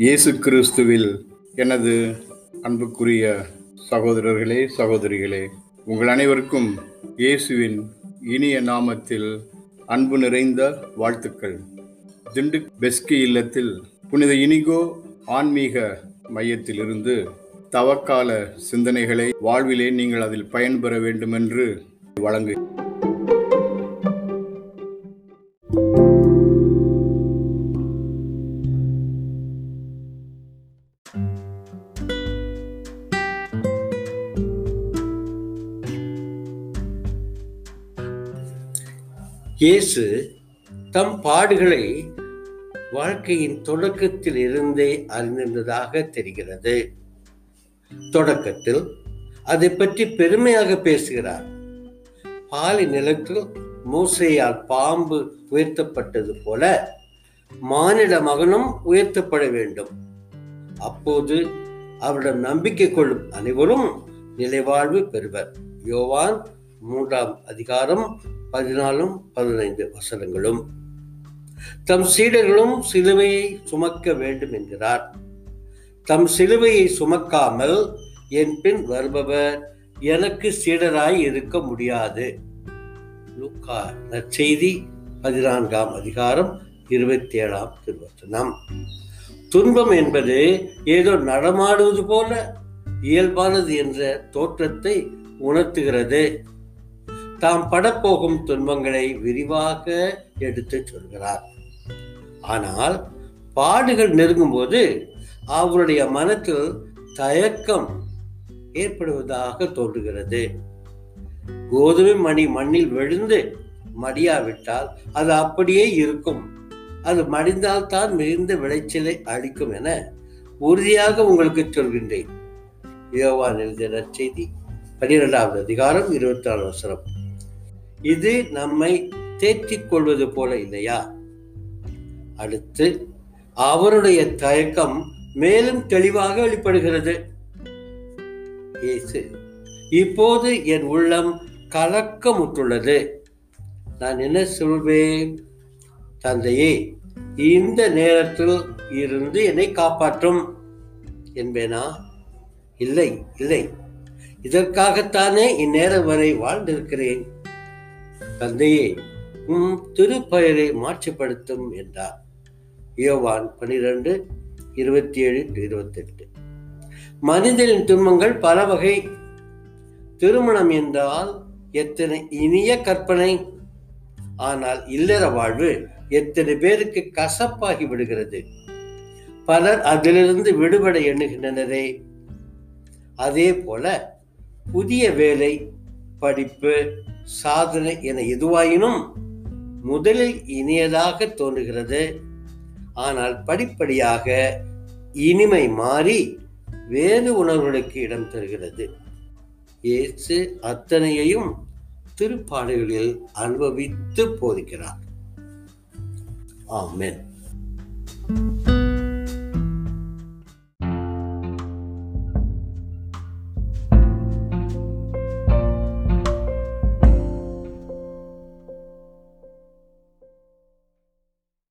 இயேசு கிறிஸ்துவில் எனது அன்புக்குரிய சகோதரர்களே சகோதரிகளே உங்கள் அனைவருக்கும் இயேசுவின் இனிய நாமத்தில் அன்பு நிறைந்த வாழ்த்துக்கள். திண்டு பெஸ்கி இல்லத்தில் புனித இனிகோ ஆன்மீக மையத்திலிருந்து தவக்கால சிந்தனைகளை வாழ்விலே நீங்கள் அதில் பயன்பெற வேண்டுமென்று வழங்கு இயேசு தம் பாடுகளை வாழ்க்கையின் தொடக்கத்தில் இருந்தே அறிந்திருந்ததாக தெரிகிறது. தொடக்கத்தில் அதை பற்றி பெருமையாக பேசுகிறார். பாலி நிலத்தில் மூசையால் பாம்பு உயர்த்தப்பட்டது போல மானிட மகனும் உயர்த்தப்பட வேண்டும். அப்போது அவரிடம் நம்பிக்கை கொள்ளும் அனைவரும் நிலைவாழ்வு பெறுவர். யோவான் மூன்றாம் அதிகாரம் பதினாலும் பதினைந்து வசனங்களும். தம் சீடர்களும் சிலுவையை சுமக்க வேண்டும் என்கிறார். தம் சிலுவையை சுமக்காமல் என் பின் வருபவர் எனக்கு சீடராய் இருக்க முடியாது. லூக்கா நற்செய்தி பதினான்காம் அதிகாரம் இருபத்தி ஏழாம் திருவசனம். துன்பம் என்பது ஏதோ நடமாடுவது போல இயல்பானது என்ற தோற்றத்தை உணர்த்துகிறது. தாம் படப்போகும் துன்பங்களை விரிவாக எடுத்துச் சொல்கிறார். ஆனால் பாடுகள் நெருங்கும் போது அவருடைய மனத்தில் தயக்கம் ஏற்படுவதாக தோன்றுகிறது. கோதுமை மணி மண்ணில் விழுந்து மடியாவிட்டால் அது அப்படியே இருக்கும். அது மடிந்தால் தான் மிகுந்த விளைச்சலை அளிக்கும் என உறுதியாக உங்களுக்கு சொல்கின்றேன். யோவான் எழுதிய நற்செய்தி பனிரெண்டாவது அதிகாரம் இருபத்தி நாலு வசனம். இது நம்மை தேற்றிக் கொள்வது போல இல்லையா? அடுத்து அவருடைய தயக்கம் மேலும் தெளிவாக வெளிப்படுகிறது. இயேசு இப்போது என் உள்ளம் கலக்கமுற்றுள்ளது. நான் என்ன சொல்வேன்? தந்தையே இந்த நேரத்தில் இருந்து என்னை காப்பாற்றும் என்பேனா? இல்லை இல்லை. இதற்காகத்தானே இந்நேரம் வரை வாழ்ந்திருக்கிறேன். தந்தையே உம் திருப்பெயரை மாற்றுப்படுத்தும் என்றார். யோவான் பனிரெண்டு இருபத்தி ஏழு இருபத்தெட்டு. மனிதனின் துன்பங்கள் பல வகை. திருமணம் என்றால் எத்தனை இனிய கற்பனை. ஆனால் இல்லற வாழ்வு எத்தனை பேருக்கு கசப்பாகி விடுகிறது. பலர் அதிலிருந்து விடுபட எண்ணுகின்றனரே. அதே போல புதிய வேலை படிப்பு சாதனை என எதுவாயினும் முதலில் இனியதாக தோன்றுகிறது. ஆனால் படிப்படியாக இனிமை மாறி வேறு உணர்வுகளுக்கு இடம் தருகிறது. இயேசு அத்தனையையும் திருப்பாடுகளில் அனுபவித்து போதிக்கிறார். ஆமென்.